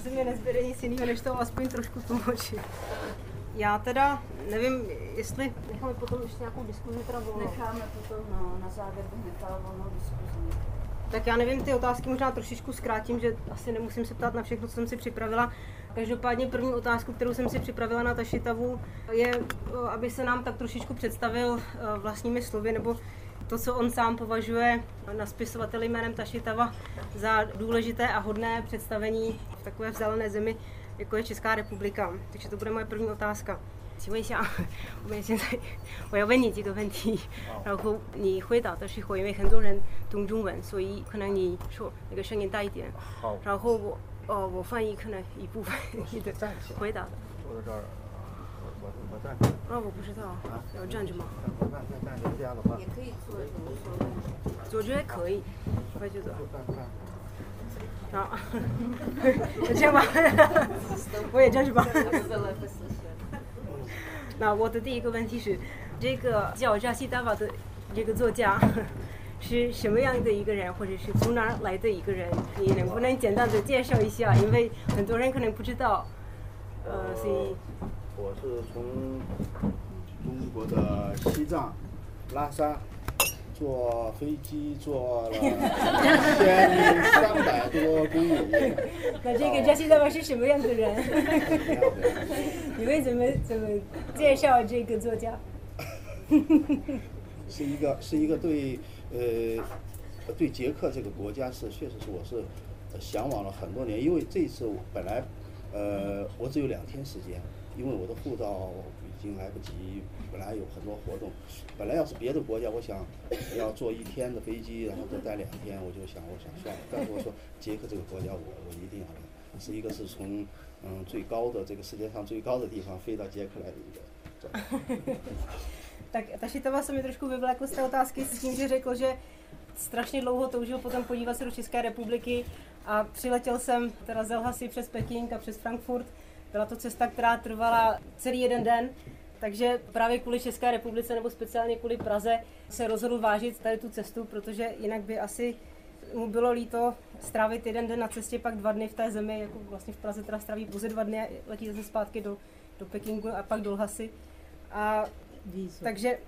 Asi mě nezbyde nic jiného, než to aspoň trošku tlumočit. Já teda nevím, jestli necháme potom ještě nějakou diskuzi teda volnou. Necháme potom, no, na závěr bych nechala volnou diskuzi. Tak já nevím, ty otázky možná trošičku zkrátím, že asi nemusím se ptát na všechno, co jsem si připravila. Každopádně první otázku, kterou jsem si připravila na Tašitavu, je, aby se nám tak trošičku představil eh, vlastními slovy, nebo to, co on sám považuje na spisovateli jménem Tašitava za důležité a hodné představení v takové vzdálené zemi, jako je Česká republika. Takže to bude moje první otázka. 请问一下，我们现在我要问你几个问题，然后你回答的时候，因为很多人懂中文，所以可能你说那个声音大一点，好，然后我呃我翻译可能一部分你的站起来回答的。坐在这儿， 我我我站啊，我不知道，要站着吗？我站站站着，这样的话也可以坐着无所谓。我觉得可以，我也觉得。就这样吧，我也站着吧。那我的第一个问题是，这个叫扎西达瓦的这个作家是什么样的一个人，或者是从哪儿来的一个人？你能不能简单的介绍一下？因为很多人可能不知道。呃，所以我是从中国的西藏拉萨坐飞机坐了 一千三百多公里。那这个扎西达瓦是什么样的人？你们怎么怎么介绍这个作家？是一个是一个对呃对捷克这个国家是确实是我是呃向往了很多年，因为这一次我本来呃我只有两天时间，因为我的护照已经来不及，本来有很多活动，本来要是别的国家，我想要坐一天的飞机，然后再待两天，我就想我想算了，但是我说捷克这个国家我我一定要来，是一个是从嗯最高的这个世界上最高的地方飞到捷克来的一个。Tak Tašitova se mi trošku vyvlékl z té otázky s tím, že řekl, že strašně dlouho toužil potom podívat se do České republiky a přiletěl jsem teda z Elhasy přes Peking a přes Frankfurt. Byla to cesta, která trvala celý jeden den, takže právě kvůli České republice nebo speciálně kvůli Praze se rozhodl vážit tady tu cestu, protože jinak by asi mu bylo líto strávit jeden den na cestě, pak dva dny v té zemi, jako vlastně v Praze teda stráví pouze dva dny a letí zase zpátky do, do Pekingu a pak do Lhasy. A takže,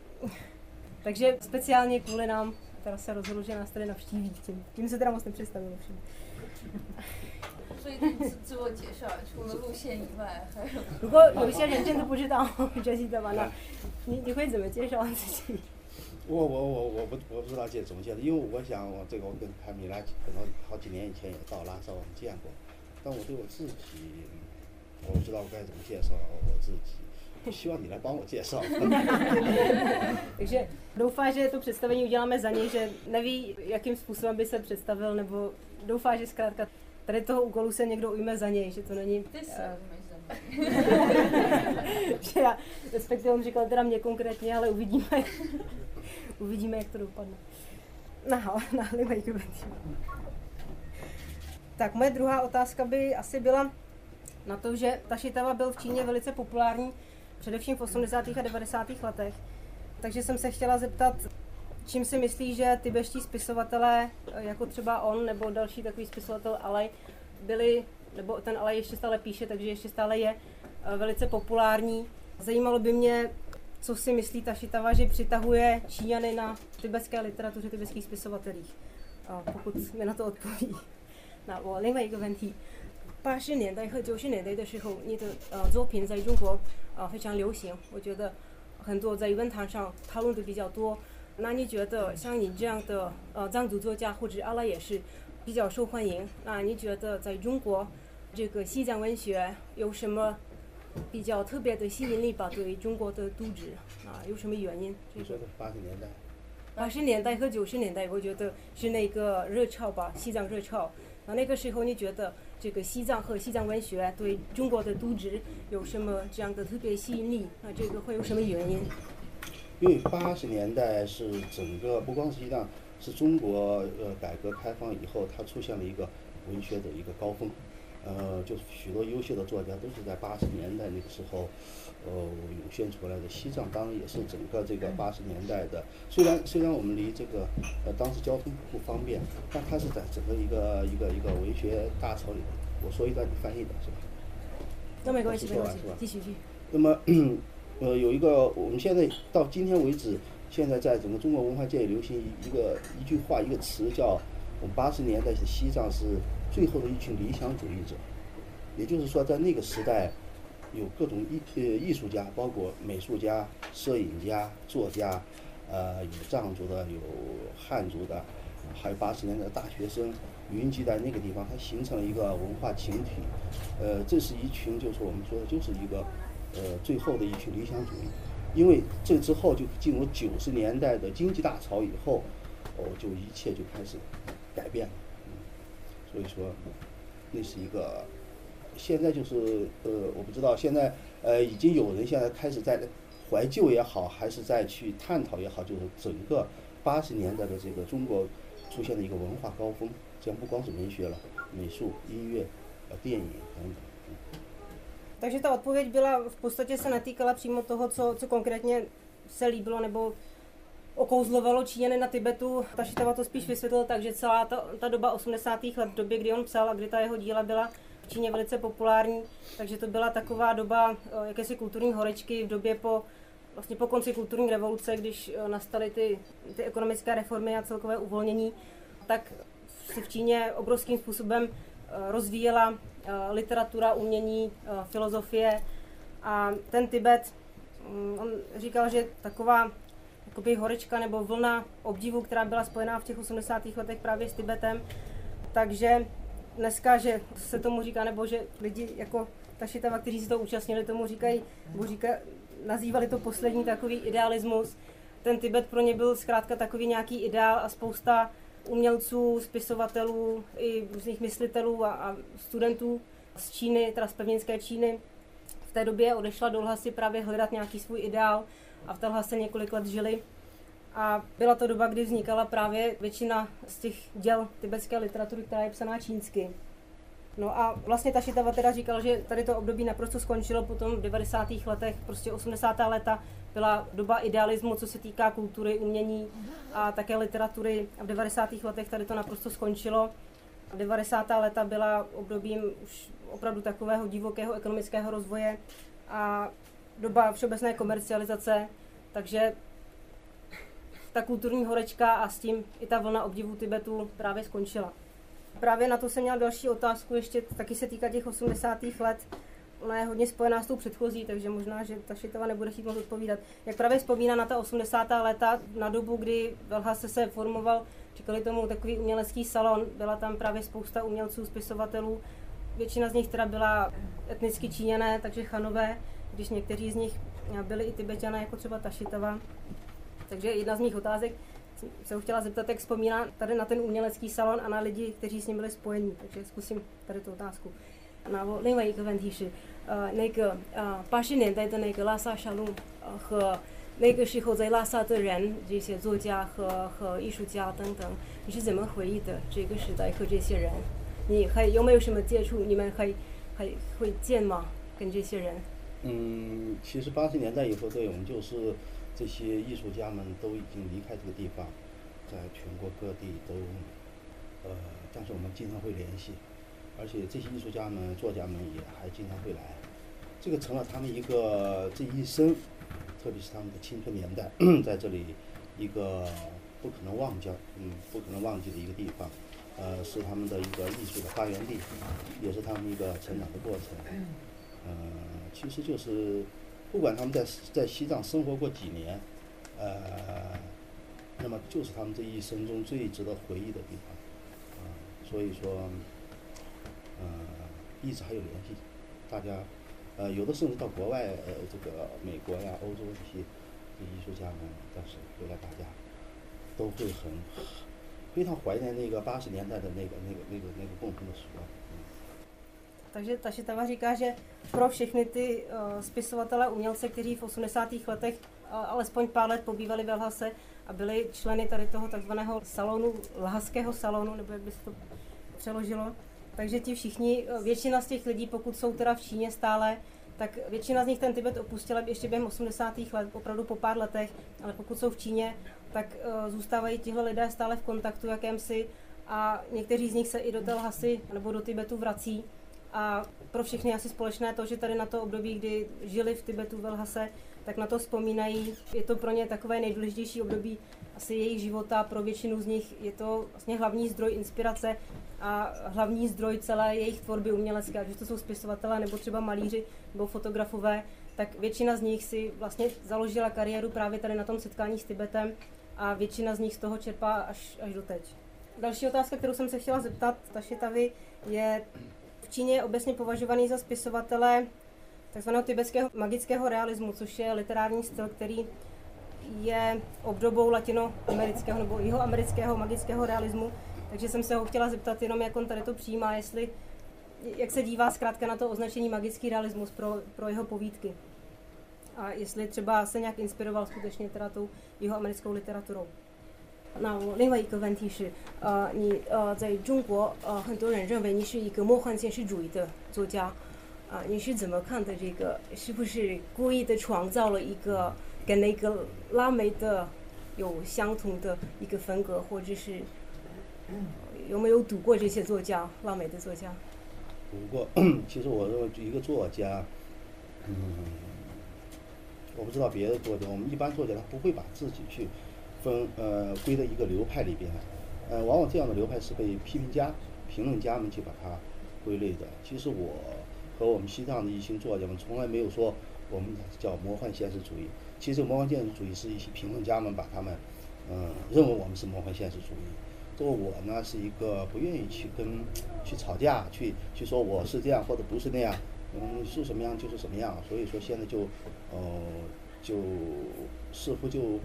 takže speciálně kvůli nám teda se rozhodl, že nás tady navštíví. Tím, tím se teda moc nepředstavilo všem. 所以自自我介绍，除了路线以外，还有 如果有些人真的不知道这些的话，那你你会怎么介绍自己？我我我我不我不知道介怎么介绍，因为我想我这个我跟凯米拉可能好几年以前也到拉萨我们见过，但我对我自己我不知道该怎么介绍我自己，希望你来帮我介绍。Takže doufá, že to představení uděláme za něj, že neví, jakým způsobem by se představil, nebo doufá, že zkrátka tady toho úkolu se někdo ujme za něj, že to není... Ty se uh, že já, respektive on říkal teda mě konkrétně, ale uvidíme, uvidíme, jak to dopadne. Naha, nahlivej Tak moje druhá otázka by asi byla na to, že ta šitava byl v Číně velice populární, především v 80. a 90. letech. Takže jsem se chtěla zeptat, čím si myslí, že tybeští spisovatelé, eh, jako třeba on nebo další takový spisovatel Alej, byli, nebo ten Alej ještě stále píše, takže ještě stále je eh, velice populární. Zajímalo by mě, co si myslí Tašitava, že přitahuje Číňany na tibetské literatuře, tibetských spisovatelích. A pokud mi na to odpoví. 那我另外一个问题，八十年代和九十年代的时候，你的呃作品在中国呃非常流行，我觉得很多在文坛上讨论的比较多。 那你觉得像你这样的呃藏族作家或者阿拉也是比较受欢迎？那你觉得在中国这个西藏文学有什么比较特别的吸引力吧？对于中国的读者啊，有什么原因？这个你说的八十年代，八十年代和九十年代，我觉得是那个热潮吧，西藏热潮。那那个时候，你觉得这个西藏和西藏文学对中国的读者有什么这样的特别吸引力？那这个会有什么原因？因为八十年代是整个不光是西藏，是中国呃改革开放以后，它出现了一个文学的一个高峰，呃，就是许多优秀的作家都是在八十年代那个时候，呃涌现出来的。西藏当然也是整个这个八十年代的，虽然虽然我们离这个呃当时交通不方便，但它是在整个一个一个一个文学大潮里我说一段你翻译的是吧？都没关系，没关系是吧，继续继续。那么，呃，有一个我们现在到今天为止，现在在整个中国文化界流行一个一句话一个词叫，我们八十年代西藏是最后的一群理想主义者，也就是说在那个时代，有各种艺呃艺术家，包括美术家、摄影家、作家，呃，有藏族的，有汉族的，还有八十年代的大学生。云集在那个地方，它形成了一个文化群体，呃，这是一群，就是我们说的，就是一个，呃，最后的一群理想主义。因为这之后就进入九十年代的经济大潮以后，哦，就一切就开始改变了。所以说，那是一个，现在就是呃，我不知道现在呃，已经有人现在开始在怀旧也好，还是在去探讨也好，就是整个八十年代的这个中国出现的一个文化高峰。这样不光是文学了，美术、音乐、呃电影等等。Takže ta odpověď byla, v podstatě se netýkala přímo toho, co, co konkrétně se líbilo nebo okouzlovalo Číňany na Tibetu. Ta Šitava to spíš vysvětlil tak, že celá ta, ta doba 80. let, v době, kdy on psal a kdy ta jeho díla byla v Číně velice populární, takže to byla taková doba eh, jakési kulturní horečky v době po vlastně po konci kulturní revoluce, když eh, nastaly ty, ty ekonomické reformy a celkové uvolnění, tak se v Číně obrovským způsobem rozvíjela eh, literatura, umění, eh, filozofie a ten Tibet, mm, on říkal, že taková jakoby horečka nebo vlna obdivu, která byla spojená v těch 80. letech právě s Tibetem, takže dneska, že se tomu říká, nebo že lidi jako Tašitava, kteří si to účastnili, tomu říkají, nebo říká, nazývali to poslední takový idealismus. Ten Tibet pro ně byl zkrátka takový nějaký ideál a spousta umělců, spisovatelů i různých myslitelů a, a studentů z Číny, teda z pevninské Číny. V té době odešla do Lhasy právě hledat nějaký svůj ideál a v té Lhase několik let žili. A byla to doba, kdy vznikala právě většina z těch děl tibetské literatury, která je psaná čínsky. No a vlastně Tašitava teda říkal, že tady to období naprosto skončilo potom v 90. letech, prostě 80. léta byla doba idealismu, co se týká kultury, umění a také literatury. A v 90. letech tady to naprosto skončilo. A 90. léta byla obdobím už opravdu takového divokého ekonomického rozvoje a doba všeobecné komercializace, takže ta kulturní horečka a s tím i ta vlna obdivu Tibetu právě skončila. Právě na to jsem měla další otázku, ještě taky se týká těch 80. let. Ona je hodně spojená s tou předchozí, takže možná, že ta Šitova nebude chtít moc odpovídat. Jak právě vzpomíná na ta 80. léta, na dobu, kdy v Lhase se formoval, říkali tomu takový umělecký salon, byla tam právě spousta umělců, spisovatelů, většina z nich teda byla etnicky číňané, takže chanové, když někteří z nich byli i tibetané, jako třeba Tašitova. Takže jedna z mých otázek, 那个八十年代的那个拉萨沙龙和那个时候在拉萨的人，这些作家和和艺术家等等，你是怎么回忆的这个时代和这些人？你还有没有什么接触？你们还还会见吗？跟这些人？嗯，其实八十年代以后，对我们就是。这些艺术家们都已经离开这个地方，在全国各地都，呃，但是我们经常会联系，而且这些艺术家们、作家们也还经常会来，这个成了他们一个这一生，特别是他们的青春年代，在这里一个不可能忘掉，嗯，不可能忘记的一个地方，呃，是他们的一个艺术的发源地，也是他们一个成长的过程，呃，其实就是。不管他们在在西藏生活过几年，呃，那么就是他们这一生中最值得回忆的地方，啊，所以说，呃，一直还有联系，大家，呃，有的甚至到国外，呃，这个美国呀、欧洲这些艺术家们，但是回来大家都会很非常怀念那个八十年代的那个那个那个那个共同的时光。Takže Tašitava říká, že pro všechny ty uh, spisovatele, umělce, kteří v 80. letech uh, alespoň pár let pobývali ve Lhase a byli členy tady toho takzvaného salonu, lhaského salonu, nebo jak by se to přeložilo, takže ti všichni, uh, většina z těch lidí, pokud jsou teda v Číně stále, tak většina z nich ten Tibet opustila ještě během 80. let, opravdu po pár letech, ale pokud jsou v Číně, tak uh, zůstávají tihle lidé stále v kontaktu jakémsi a někteří z nich se i do té Lhasy nebo do Tibetu vrací a pro všechny asi společné to, že tady na to období, kdy žili v Tibetu v Lhase, tak na to vzpomínají. Je to pro ně takové nejdůležitější období asi jejich života. Pro většinu z nich je to vlastně hlavní zdroj inspirace a hlavní zdroj celé jejich tvorby umělecké, ať už to jsou spisovatelé nebo třeba malíři nebo fotografové, tak většina z nich si vlastně založila kariéru právě tady na tom setkání s Tibetem a většina z nich z toho čerpá až, až do teď. Další otázka, kterou jsem se chtěla zeptat Tašitavy, je Číně je obecně považovaný za spisovatele takzvaného tibetského magického realismu, což je literární styl, který je obdobou latinoamerického nebo jihoamerického magického realismu. Takže jsem se ho chtěla zeptat jenom, jak on tady to přijímá, jestli, jak se dívá zkrátka na to označení magický realismus pro, pro jeho povídky. A jestli třeba se nějak inspiroval skutečně teda tou jihoamerickou literaturou. 那我另外一个问题是，呃，你呃，在中国呃，很多人认为你是一个魔幻现实主义的作家，啊、你是怎么看的这个？是不是故意的创造了一个跟那个拉美的有相同的一个风格，或者是有没有读过这些作家，拉美的作家？读过，其实我认为一个作家，嗯，我不知道别的作家，我们一般作家他不会把自己去分呃归到一个流派里边，呃，往往这样的流派是被批评家、评论家们去把它归类的。其实我和我们西藏的一些作家们从来没有说我们叫魔幻现实主义，其实魔幻现实主义是一些评论家们把他们嗯认为我们是魔幻现实主义。作为我呢，是一个不愿意去跟去吵架，去去说我是这样或者不是那样，嗯，是什么样就是什么样。所以说现在就，呃，就似乎就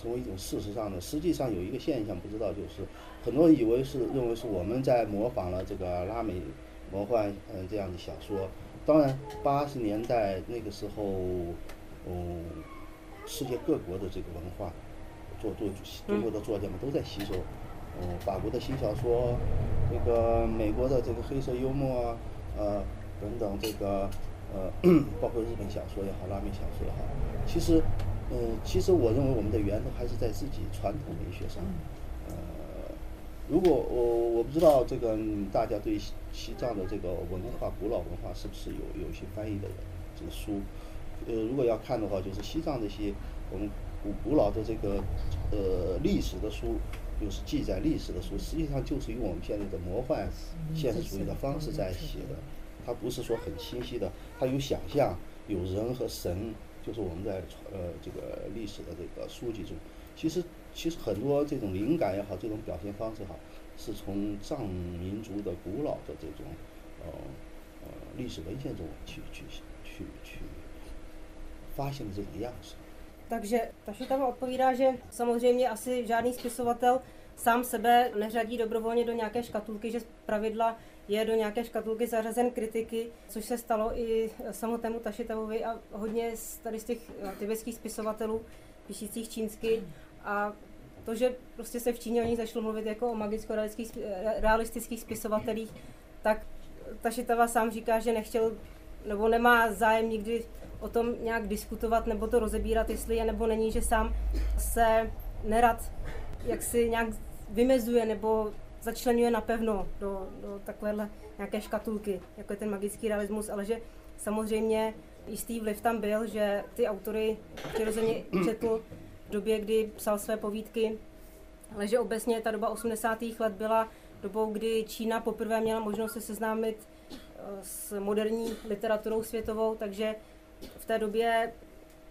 成为一种事实上的。实际上有一个现象，不知道就是很多人以为是认为是我们在模仿了这个拉美魔幻嗯、这样的小说。当然，八十年代那个时候，嗯，世界各国的这个文化，做做中国的作家们都在吸收。嗯，法国的新小说，这个美国的这个黑色幽默啊，呃等等，这个呃，包括日本小说也好，拉美小说也好，其实，嗯、其实我认为我们的源头还是在自己传统文学上。呃，如果我我不知道这个嗯大家对西西藏的这个文化、古老文化是不是有有一些翻译的这个书？呃，如果要看的话，就是西藏这些我们古古老的这个呃历史的书，就是记载历史的书，实际上就是用我们现在的魔幻现实主义的方式在写的，它不是说很清晰的，它有想象，有人和神，就是我们在呃这个历史的这个书籍中，其实其实很多这种灵感也好，这种表现方式好，是从藏民族的古老的这种呃呃历史文献中去去去去发现的这种样式。Takže Tašitava odpovídá, že samozřejmě asi žádný spisovatel sám sebe neřadí dobrovolně do nějaké škatulky, že pravidla je do nějaké škatulky zařazen kritiky, což se stalo i samotnému Tašitavovi a hodně z, tady z těch eh, tibetských spisovatelů, píšících čínsky. A to, že prostě se v Číně o nich začalo mluvit jako o magicko-realistických eh, spisovatelích, tak Tašitava sám říká, že nechtěl nebo nemá zájem nikdy o tom nějak diskutovat nebo to rozebírat, jestli je nebo není, že sám se nerad jak si nějak vymezuje nebo začlenuje napevno do, do takovéhle nějaké škatulky, jako je ten magický realismus, ale že samozřejmě jistý vliv tam byl, že ty autory přirozeně četl v době, kdy psal své povídky, ale že obecně ta doba 80. let byla dobou, kdy Čína poprvé měla možnost se seznámit eh, s moderní literaturou světovou, takže v té době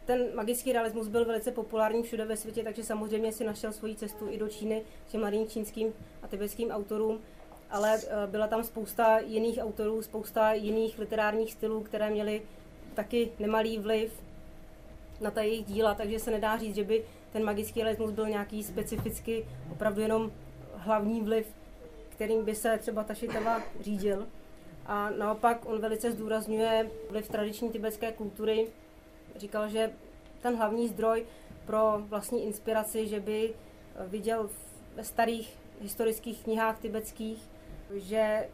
ten magický realismus byl velice populární všude ve světě, takže samozřejmě si našel svoji cestu i do Číny těm mladým čínským a tibetským autorům, ale eh, byla tam spousta jiných autorů, spousta jiných literárních stylů, které měly taky nemalý vliv na ta jejich díla, takže se nedá říct, že by ten magický realismus byl nějaký specificky opravdu jenom hlavní vliv, kterým by se třeba Tašitava řídil. A naopak on velice zdůrazňuje vliv tradiční tibetské kultury. Říkal, že ten hlavní zdroj pro vlastní inspiraci, že by viděl ve starých historických knihách tibetských, že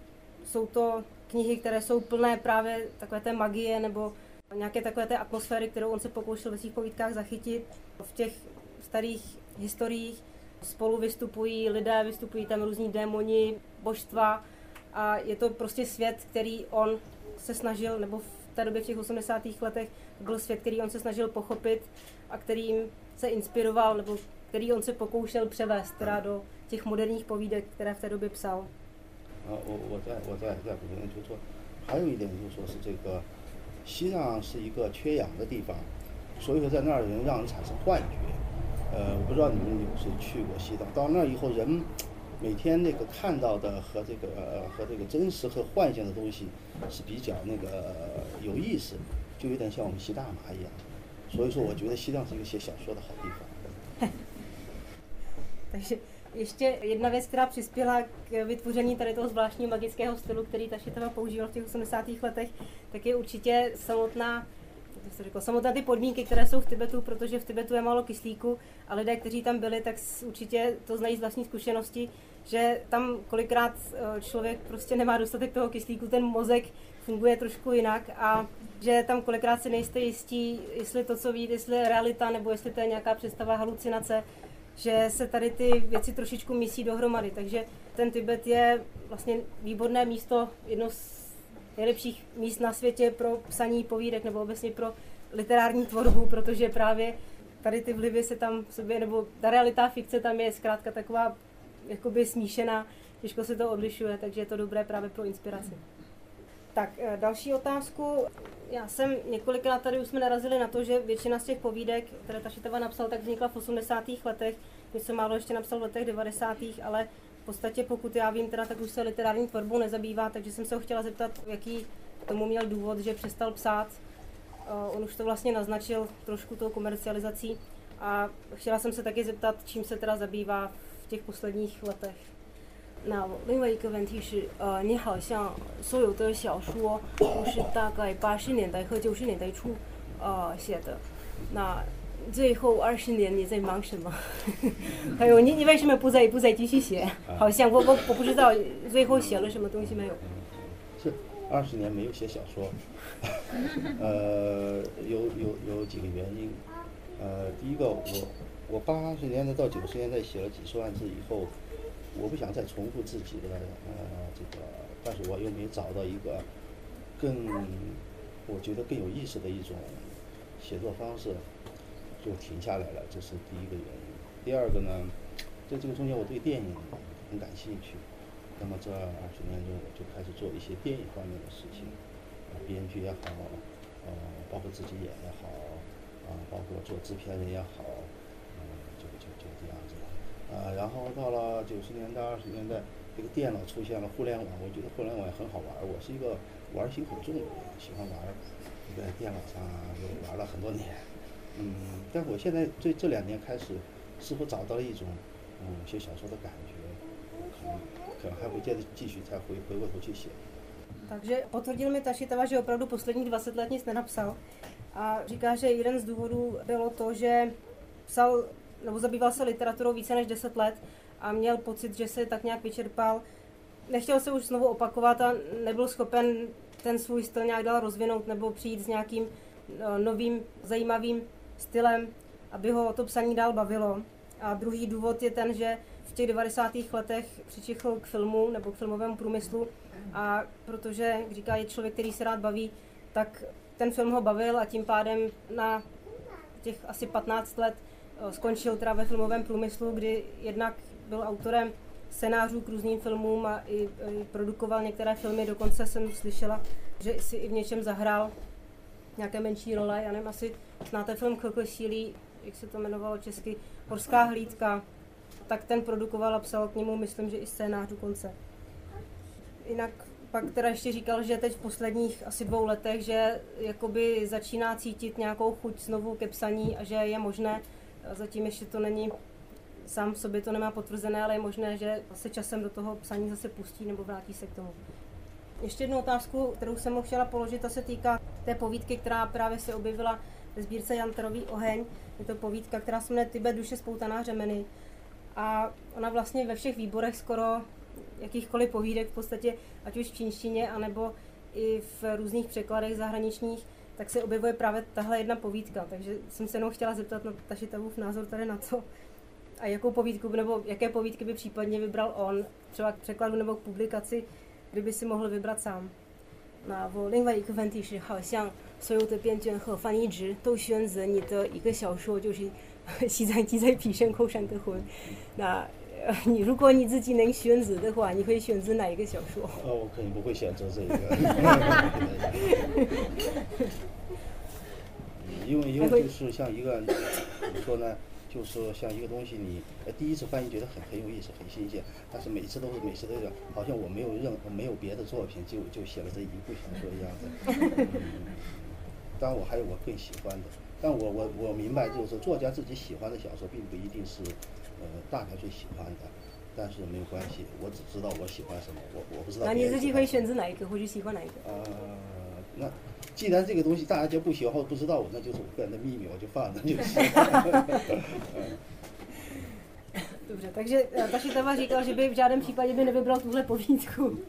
jsou to knihy, které jsou plné právě takové té magie nebo nějaké takové té atmosféry, kterou on se pokoušel ve svých povídkách zachytit. V těch starých historiích spolu vystupují lidé, vystupují tam různí démoni, božstva a je to prostě svět, který on se snažil, nebo v té době v těch 80. letech byl svět, který on se snažil pochopit a kterým se inspiroval, nebo který on se pokoušel převést teda do těch moderních povídek, které v té době psal. 啊，我我再我再再补充，就是说，还有一点就是说是这个，西藏是一个缺氧的地方，所以说在那儿人让人产生幻觉。呃，我不知道你们有谁去过西藏，到那儿以后人每天那个看到的和这个呃和这个真实和幻象的东西是比较那个有意思，就有点像我们吸大麻一样。所以说，我觉得西藏是一个写小说的好地方。 Takže ještě jedna věc, která přispěla k vytvoření tady toho zvláštního magického stylu, který Tašitava používal v těch 80. letech, tak je určitě samotná jak se řeklo, samotné ty podmínky, které jsou v Tibetu, protože v Tibetu je málo kyslíku a lidé, kteří tam byli, tak určitě to znají z vlastní zkušenosti, že tam kolikrát eh, člověk prostě nemá dostatek toho kyslíku, ten mozek funguje trošku jinak a že tam kolikrát si nejste jistí, jestli to, co vidíte, jestli je realita nebo jestli to je nějaká představa halucinace, že se tady ty věci trošičku mísí dohromady. Takže ten Tibet je vlastně výborné místo, jedno z nejlepších míst na světě pro psaní povídek nebo obecně pro literární tvorbu, protože právě tady ty vlivy se tam v sobě, nebo ta realita fikce tam je zkrátka taková jakoby smíšená, těžko se to odlišuje, takže je to dobré právě pro inspiraci. Tak eh, další otázku. Já jsem několikrát tady už jsme narazili na to, že většina z těch povídek, které Tašitava napsal, tak vznikla v 80. letech, něco málo ještě napsal v letech 90. ale v podstatě pokud já vím, teda, tak už se literární tvorbou nezabývá, takže jsem se ho chtěla zeptat, jaký tomu měl důvod, že přestal psát. Uh, on už to vlastně naznačil trošku tou komercializací a chtěla jsem se taky zeptat, čím se teda zabývá v těch posledních letech. 那另外一个问题是，呃，你好像所有的小说都是大概八十年代和九十年代初，呃写的。那最后二十年你在忙什么？还有你你为什么不再不再继续写？好像我我我不知道最后写了什么东西没有。是二十年没有写小说，呃，有有有几个原因，呃，第一个我我八十年代到九十年代写了几十万字以后，我不想再重复自己的呃这个，但是我又没找到一个更我觉得更有意思的一种写作方式，就停下来了，这是第一个原因。第二个呢，在这个中间我对电影很感兴趣。那么这二十年中，我就开始做一些电影方面的事情，啊，编剧也好，呃，包括自己演也好，啊，包括做制片人也好，子，啊，然后到了九十年代、二十年代，这个电脑出现了，互联网，我觉得互联网也很好玩儿。我是一个玩儿心很重的人，喜欢玩儿，在电脑上又玩了很多年，嗯，但我现在这这两年开始，似乎找到了一种嗯写小说的感觉，可能。可能还会接着继续再回回过头去写。Takže potvrdil mi Tašitava, že opravdu posledních 20 let nic nenapsal. A říká, že jeden z důvodů bylo to, že psal nebo zabýval se literaturou více než 10 let a měl pocit, že se tak nějak vyčerpal. Nechtěl se už znovu opakovat a nebyl schopen ten svůj styl nějak dál rozvinout nebo přijít s nějakým no, novým, zajímavým stylem, aby ho to psaní dál bavilo. A druhý důvod je ten, že v těch 90. letech přičichl k filmu nebo k filmovému průmyslu a protože, jak říká, je člověk, který se rád baví, tak ten film ho bavil a tím pádem na těch asi 15 let skončil teda ve filmovém průmyslu, kdy jednak byl autorem scénářů k různým filmům a i, i produkoval některé filmy, dokonce jsem slyšela, že si i v něčem zahrál nějaké menší role, já nevím, asi znáte film Koko sílí, jak se to jmenovalo česky, Horská hlídka, tak ten produkoval a psal k němu, myslím, že i scénář dokonce. Jinak pak teda ještě říkal, že teď v posledních asi dvou letech, že jakoby začíná cítit nějakou chuť znovu ke psaní a že je možné, zatím ještě to není, sám v sobě to nemá potvrzené, ale je možné, že se časem do toho psaní zase pustí nebo vrátí se k tomu. Ještě jednu otázku, kterou jsem mu chtěla položit, ta se týká té povídky, která právě se objevila ve sbírce Janterový oheň. Je to povídka, která se jmenuje Tibet duše spoutaná řemeny. A ona vlastně ve všech výborech skoro jakýchkoliv povídek v podstatě, ať už v čínštině, anebo i v různých překladech zahraničních, tak se objevuje právě tahle jedna povídka. Takže jsem se jenom chtěla zeptat na Tašitavův názor tady na to. A jakou povídku, nebo jaké povídky by případně vybral on, třeba k překladu nebo k publikaci kdyby si mohl vybrat sám. 那我另外一个问题是，好像所有的编卷和翻译职都选择你的一个小说，就是《西藏记在皮山口上的魂》。那 呃 你如果你自己能选择的话，你会选择哪一个小说？呃，我肯定不会选择这个，嗯 因为因为就是像一个怎么说呢，就是说像一个东西你呃第一次翻译觉得很很有意思很新鲜，但是每次都是每次都是好像我没有任没有别的作品就就写了这一部小说一样的。嗯当然我还有我更喜欢的，但我我我明白就是说作家自己喜欢的小说并不一定是呃大家最喜欢的。但是没有关系，我只知道我喜欢什么，我我不知道那你自己会选择哪一个，或者喜欢哪一个？呃，那既然这个东西大家就不喜欢或不知道我，那就是我个人的秘密，我就放着就是。嗯 Dobře, takže eh, ta Šitava říkal, že by v žádném případě by nevybral tuhle povídku.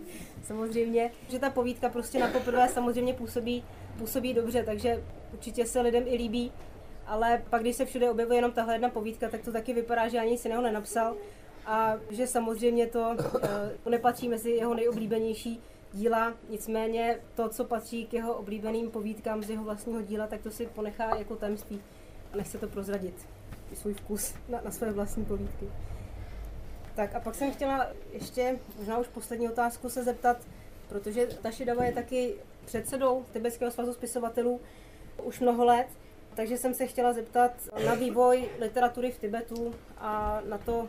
Samozřejmě, že ta povídka prostě na poprvé samozřejmě působí, působí dobře, takže určitě se lidem i líbí, ale pak, když se všude objevuje jenom tahle jedna povídka, tak to taky vypadá, že ani nic jiného nenapsal. A že samozřejmě to uh, nepatří mezi jeho nejoblíbenější díla, nicméně to, co patří k jeho oblíbeným povídkám z jeho vlastního díla, tak to si ponechá jako tajemství. A nechce to prozradit. Svůj vkus na, na své vlastní povídky. Tak a pak jsem chtěla ještě, možná už poslední otázku se zeptat, protože Tašidava je taky předsedou Tibetského svazu spisovatelů už mnoho let, takže jsem se chtěla zeptat na vývoj literatury v Tibetu a na to,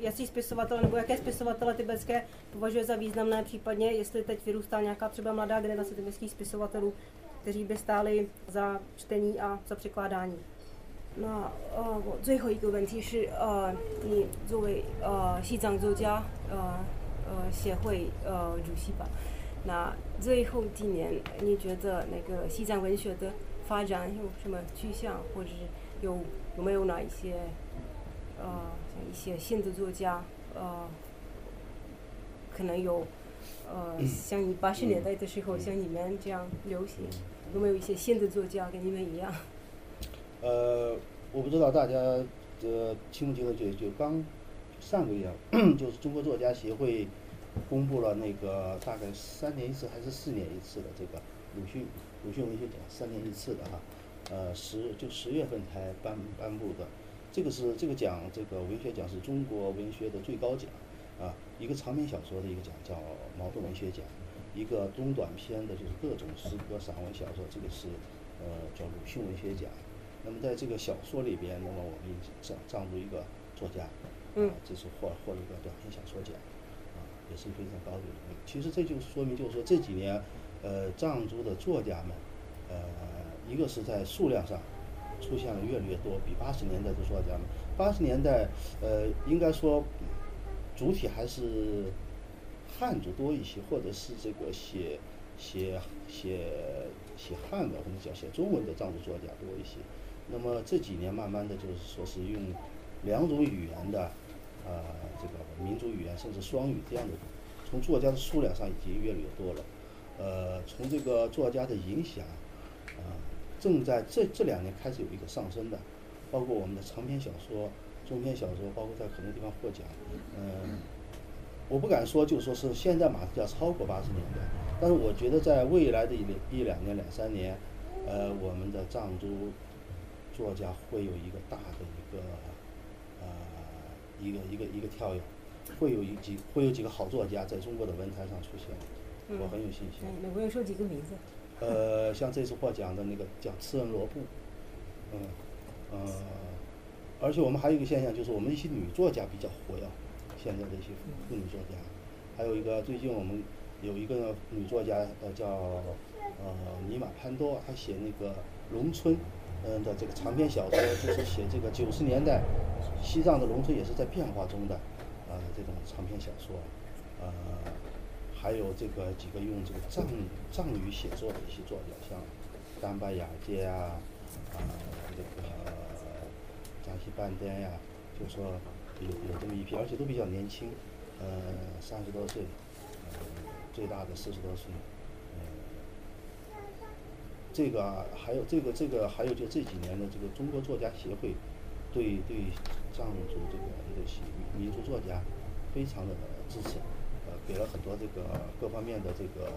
jaký spisovatel nebo jaké spisovatele tibetské považuje za významné, případně jestli teď vyrůstá nějaká třeba mladá generace tibetských spisovatelů, kteří by stáli za čtení a za překládání. 那呃，我最后一个问题是呃，你作为呃西藏作家呃呃协会呃主席吧，那最后几年你觉得那个西藏文学的 发展有什么趋向，或者是有有没有哪一些呃像一些新的作家呃可能有呃像你八十年代的时候像你们这样流行，有没有一些新的作家跟你们一样？呃，我不知道大家呃清不清楚，就就刚上个月，就是中国作家协会公布了那个大概三年一次还是四年一次的这个鲁迅鲁迅文学奖，三年一次的哈，呃十就十月份才颁颁布的，这个是这个奖，这个文学奖是中国文学的最高奖啊，一个长篇小说的一个奖叫茅盾文学奖，一个中短篇的就是各种诗歌、散文、小说，这个是呃叫鲁迅文学奖。那么在这个小说里边，那么我们藏藏族一个作家，嗯啊，这是获获了一个短篇小说奖，啊，也是非常高的荣誉。其实这就说明，就是说这几年，呃，藏族的作家们，呃，一个是在数量上出现了越来越多，比八十年代的作家们，八十年代，呃，应该说主体还是汉族多一些，或者是这个写写写写汉文或者叫写中文的藏族作家多一些。那么这几年慢慢的就是说是用两种语言的，呃，这个民族语言甚至双语这样的，从作家的数量上已经越来越多了。呃，从这个作家的影响，啊、正在这这两年开始有一个上升的，包括我们的长篇小说、中篇小说，包括在很多地方获奖，嗯、我不敢说，就说是现在马上就要超过八十年代，但是我觉得在未来的一两一两年、两三年，呃，我们的藏族作家会有一个大的一个呃一个一个一个跳跃，会有一几会有几个好作家在中国的文坛上出现，我很有信心。说几个名字？呃，像这次获奖的那个叫次恩罗布，嗯，呃，而且我们还有一个现象，就是我们一些女作家比较活跃，现在的一些妇妇女作家，还有一个最近我们有一个女作家，呃，叫呃尼玛潘多，她写那个农村，嗯、的这个长篇小说，就是写这个九十年代西藏的农村也是在变化中的，呃，这种长篇小说，呃。还有这个几个用这个藏藏语写作的一些作家，像丹巴雅杰啊，啊、这个扎西半颠呀，就说有有这么一批，而且都比较年轻，呃，三十多岁，呃，最大的四十多岁，呃，这个还有这个这个还有就这几年的这个中国作家协会，对对藏族这个这些民族作家非常的支持。呃，给了很多这个各方面的这个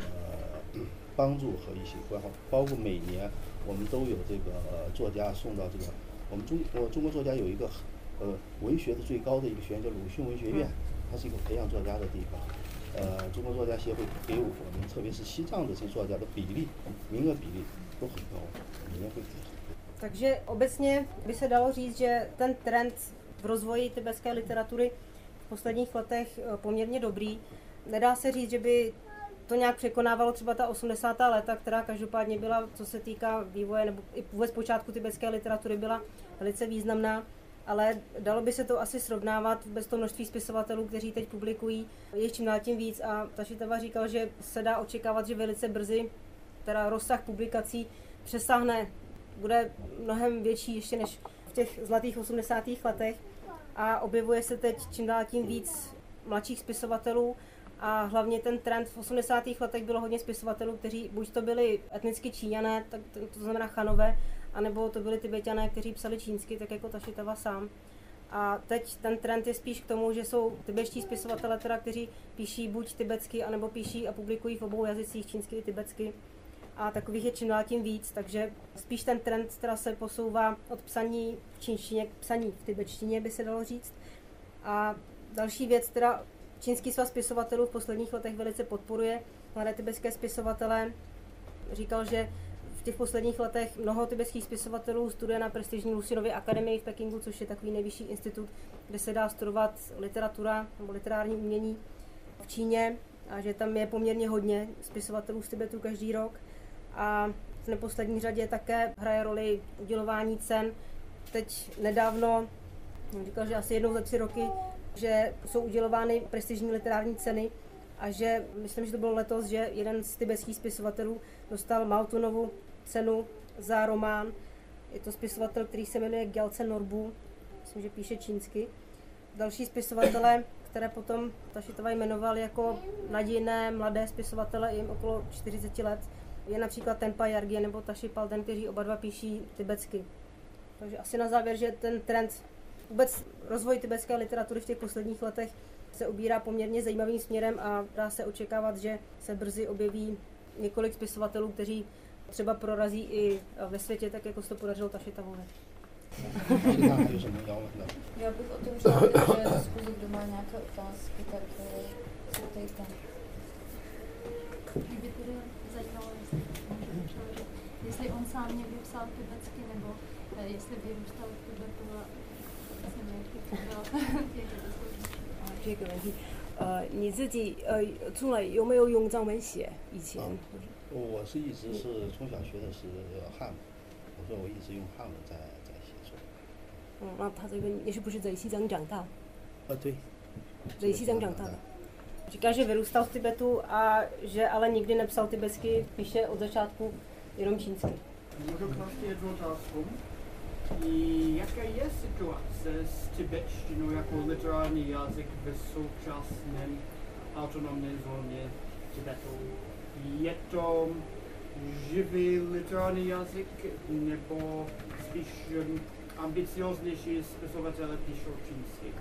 呃帮助和一些关怀，包括每年我们都有这个作家送到这个我们中我中国作家有一个呃文学的最高的一个学院叫鲁迅文学院，它是一个培养作家的地方。呃，中国作家协会给我们，特别是西藏的这些作家的比例，名额比例都很高，每年会给。Takže obecně by se dalo říct, že ten trend v rozvoji tibetské literatury posledních letech eh, poměrně dobrý. Nedá se říct, že by to nějak překonávalo třeba ta 80. léta, která každopádně byla, co se týká vývoje, nebo i vůbec počátku tibetské literatury byla velice významná, ale dalo by se to asi srovnávat bez toho množství spisovatelů, kteří teď publikují, je čím dál tím víc a Tašitava říkal, že se dá očekávat, že velice brzy teda rozsah publikací přesáhne bude mnohem větší ještě než v těch zlatých 80. letech a objevuje se teď čím dál tím víc mladších spisovatelů a hlavně ten trend v 80. letech bylo hodně spisovatelů, kteří buď to byli etnicky Číňané, tak to, to znamená Chanové, anebo to byli Tibetané, kteří psali čínsky, tak jako Tašitava sám. A teď ten trend je spíš k tomu, že jsou tibetští spisovatelé, teda, kteří píší buď tibetsky, anebo píší a publikují v obou jazycích, čínsky i tibetsky a takových je čím dál tím víc, takže spíš ten trend teda se posouvá od psaní v čínštině k psaní v tibetštině, by se dalo říct. A další věc, teda Čínský svaz spisovatelů v posledních letech velice podporuje mladé tibetské spisovatele. Říkal, že v těch posledních letech mnoho tibetských spisovatelů studuje na prestižní Lucinově akademii v Pekingu, což je takový nejvyšší institut, kde se dá studovat literatura nebo literární umění v Číně a že tam je poměrně hodně spisovatelů z Tibetu každý rok a v neposlední řadě také hraje roli udělování cen. Teď nedávno, říkal, že asi jednou za tři roky, že jsou udělovány prestižní literární ceny a že, myslím, že to bylo letos, že jeden z tibetských spisovatelů dostal Maltunovu cenu za román. Je to spisovatel, který se jmenuje Gyaltsen Norbu, myslím, že píše čínsky. Další spisovatelé, které potom Tašitova jmenoval jako nadějné mladé spisovatele, jim okolo 40 let, je například Tempa Jargie nebo Taši Palden, kteří oba dva píší tibetsky. Takže asi na závěr, že ten trend, vůbec rozvoj tibetské literatury v těch posledních letech se ubírá poměrně zajímavým směrem a dá se očekávat, že se brzy objeví několik spisovatelů, kteří třeba prorazí i ve světě, tak jako se to podařilo Taši Tahové. Já bych otevřela, že zkuzi, kdo má nějaké otázky, tak eh, se ptejte. Děkuji. Jestli on sám někdy psal tibetsky, nebo eh, jestli vyrůstal v Tibetu a vlastně jak to bylo, jak je to složité. 啊，这个问题，呃，你自己呃，从来有没有用藏文写？以前、嗯我是一直是从小学的是汉文，我说我一直用汉文在在写作。嗯，那他这个你是不是在西藏长大？啊，对。在西藏长大的。Říká, že vyrůstal v Tibetu a že ale nikdy nepsal tibetsky, píše od začátku jako to nebo spíš um, ambicioznější spisovatelé píšou čínsky?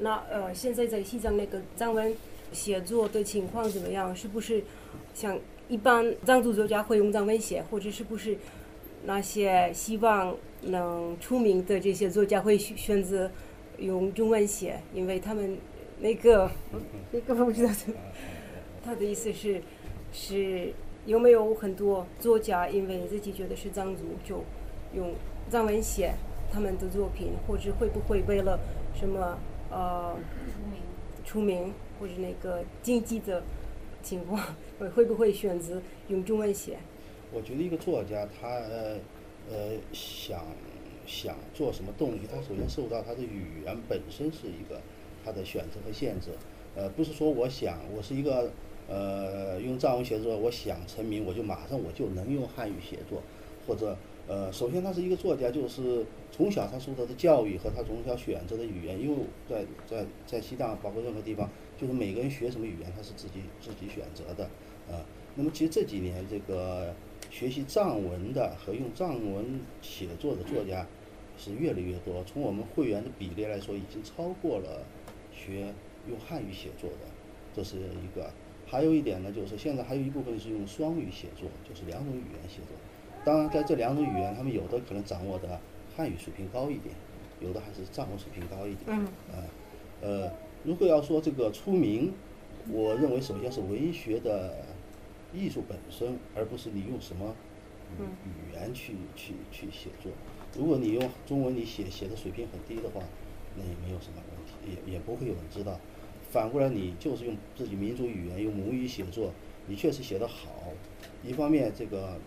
那呃，现在在西藏那个藏文写作的情况怎么样？是不是像一般藏族作家会用藏文写，或者是不是那些希望能出名的这些作家会选选择用中文写？因为他们那个那个我不知道他的意思是是有没有很多作家因为自己觉得是藏族就用藏文写他们的作品，或者会不会为了什么？呃，出名。出名或者那个经济的情况，会会不会选择用中文写？我觉得一个作家他呃呃想想做什么东西，他首先受到他的语言本身是一个他的选择和限制。呃，不是说我想我是一个呃用藏文写作，我想成名，我就马上我就能用汉语写作，或者呃，首先他是一个作家，就是从小他受到的教育和他从小选择的语言，因为在在在西藏，包括任何地方，就是每个人学什么语言，他是自己自己选择的，啊、那么其实这几年这个学习藏文的和用藏文写作的作家是越来越多，从我们会员的比例来说，已经超过了学用汉语写作的。这是一个。还有一点呢，就是现在还有一部分是用双语写作，就是两种语言写作。当然，在这两种语言，他们有的可能掌握的汉语水平高一点，有的还是藏文水平高一点。嗯。啊，呃，如果要说这个出名，我认为首先是文学的艺术本身，而不是你用什么语言去去去写作。如果你用中文你写写的水平很低的话，那也没有什么问题，也也不会有人知道。反过来，你就是用自己民族语言用母语写作，你确实写得好。一方面，这个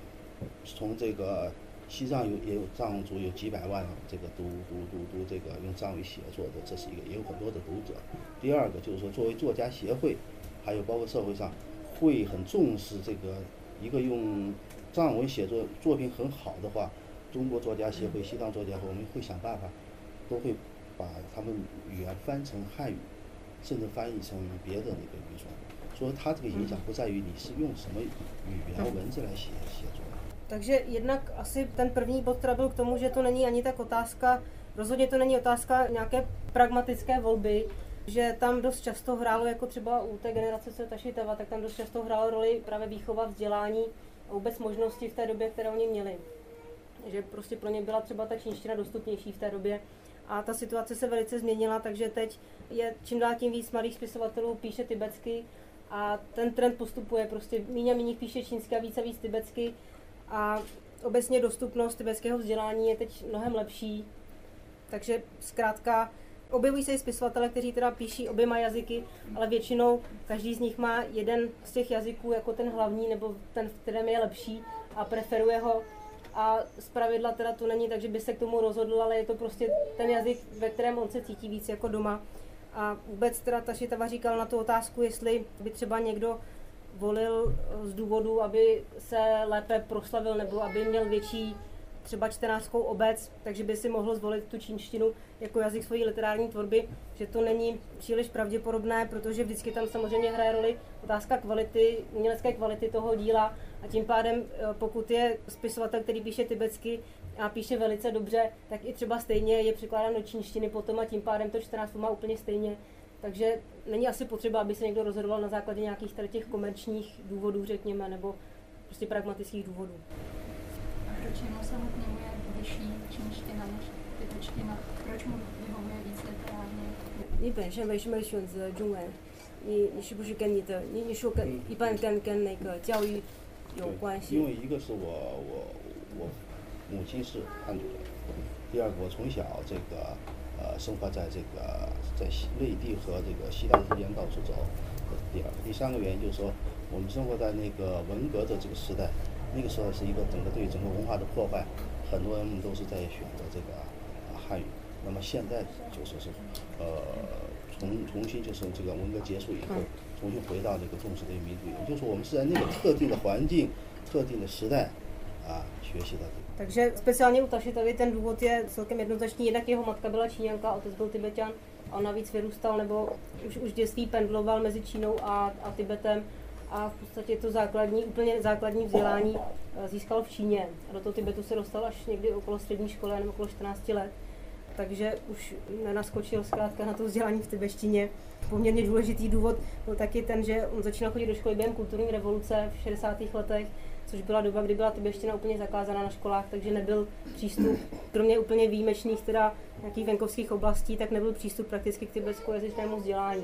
从这个西藏有也有藏族有几百万这个读读读读这个用藏语写作的，这是一个也有很多的读者。第二个就是说，作为作家协会，还有包括社会上，会很重视这个一个用藏文写作作品很好的话，中国作家协会、西藏作家协会，我们会想办法，都会把他们语言翻成汉语。甚至翻译成别的那个语种，所以它这个影响不在于你是用什么语言文字来写写作。Takže jednak asi ten první bod teda byl k tomu, že to není ani tak otázka, rozhodně to není otázka nějaké pragmatické volby, že tam dost často hrálo, jako třeba u té generace, co je Tašitava, tak tam dost často hrálo roli právě výchova, vzdělání a vůbec možnosti v té době, které oni měli. Že prostě pro ně byla třeba ta čínština dostupnější v té době a ta situace se velice změnila, takže teď je čím dál tím víc mladých spisovatelů píše tibetsky a ten trend postupuje, prostě méně a méně píše čínsky a více a víc tibetsky a obecně dostupnost tibetského vzdělání je teď mnohem lepší, takže zkrátka objevují se i spisovatele, kteří teda píší oběma jazyky, ale většinou každý z nich má jeden z těch jazyků jako ten hlavní nebo ten, v kterém je lepší a preferuje ho a z pravidla teda to není tak, že by se k tomu rozhodl, ale je to prostě ten jazyk, ve kterém on se cítí víc jako doma. A vůbec teda Tašitava říkal na tu otázku, jestli by třeba někdo volil z důvodu, aby se lépe proslavil nebo aby měl větší třeba čtenářskou obec, takže by si mohl zvolit tu čínštinu jako jazyk svojí literární tvorby, že to není příliš pravděpodobné, protože vždycky tam samozřejmě hraje roli otázka kvality, umělecké kvality toho díla a tím pádem, eh, pokud je spisovatel, který píše tibetsky a píše velice dobře, tak i třeba stejně je překládán do čínštiny potom a tím pádem to čtenářstvo má úplně stejně. Takže není asi potřeba, aby se někdo rozhodoval na základě nějakých tady těch komerčních důvodů, řekněme, nebo prostě pragmatických důvodů. A proč jenom samotnému je vyšší čínština než tibetština? Proč mu vyhovuje víc literárně? 你本身为什么选择中文？你你是不是跟你的你你说跟一般跟跟那个教育有关系？因为一个是我我我母亲是汉族人，第二个我从小这个 呃生活在这个在西内地和这个西藏之间到处走，第二第三个原因就是说我们生活在那个文革的这个时代，那个时候是一个整个对整个文化的破坏，很多人都是在选择这个汉语。那么现在就说是呃重重新就是这个文革结束以后，重新回到这个重视这个民族语言，就是我们是在那个特定的环境、特定的时代啊学习的这个。Takže speciálně u Tašitavy ten důvod je celkem jednoznačný. Jednak jeho matka byla Číňanka, otec byl Tibetan a on navíc vyrůstal nebo už, už dětství pendloval mezi Čínou a, a Tibetem a v podstatě to základní, úplně základní vzdělání eh, získal v Číně. A do toho Tibetu se dostal až někdy okolo střední školy, nebo okolo 14 let. Takže už nenaskočil zkrátka na to vzdělání v tibeštině. Poměrně důležitý důvod byl taky ten, že on začínal chodit do školy během kulturní revoluce v 60. letech, což byla doba, kdy byla tibeština úplně zakázána na školách, takže nebyl přístup, kromě úplně výjimečných teda nějakých venkovských oblastí, tak nebyl přístup prakticky k tibetsko-jazyčnému vzdělání.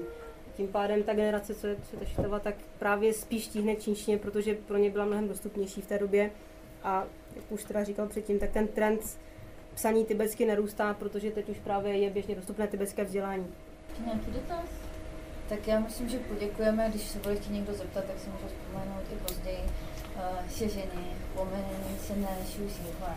Tím pádem ta generace, co je Šitava, tak právě spíš tíhne čínštině, protože pro ně byla mnohem dostupnější v té době. A jak už teda říkal předtím, tak ten trend psaní tibetsky narůstá, protože teď už právě je běžně dostupné tibetské vzdělání. Nějaký dotaz? Tak já myslím, že poděkujeme, když se bude chtít někdo zeptat, tak si můžu vzpomenout i později. 呃谢谢您我们现在休息一会儿。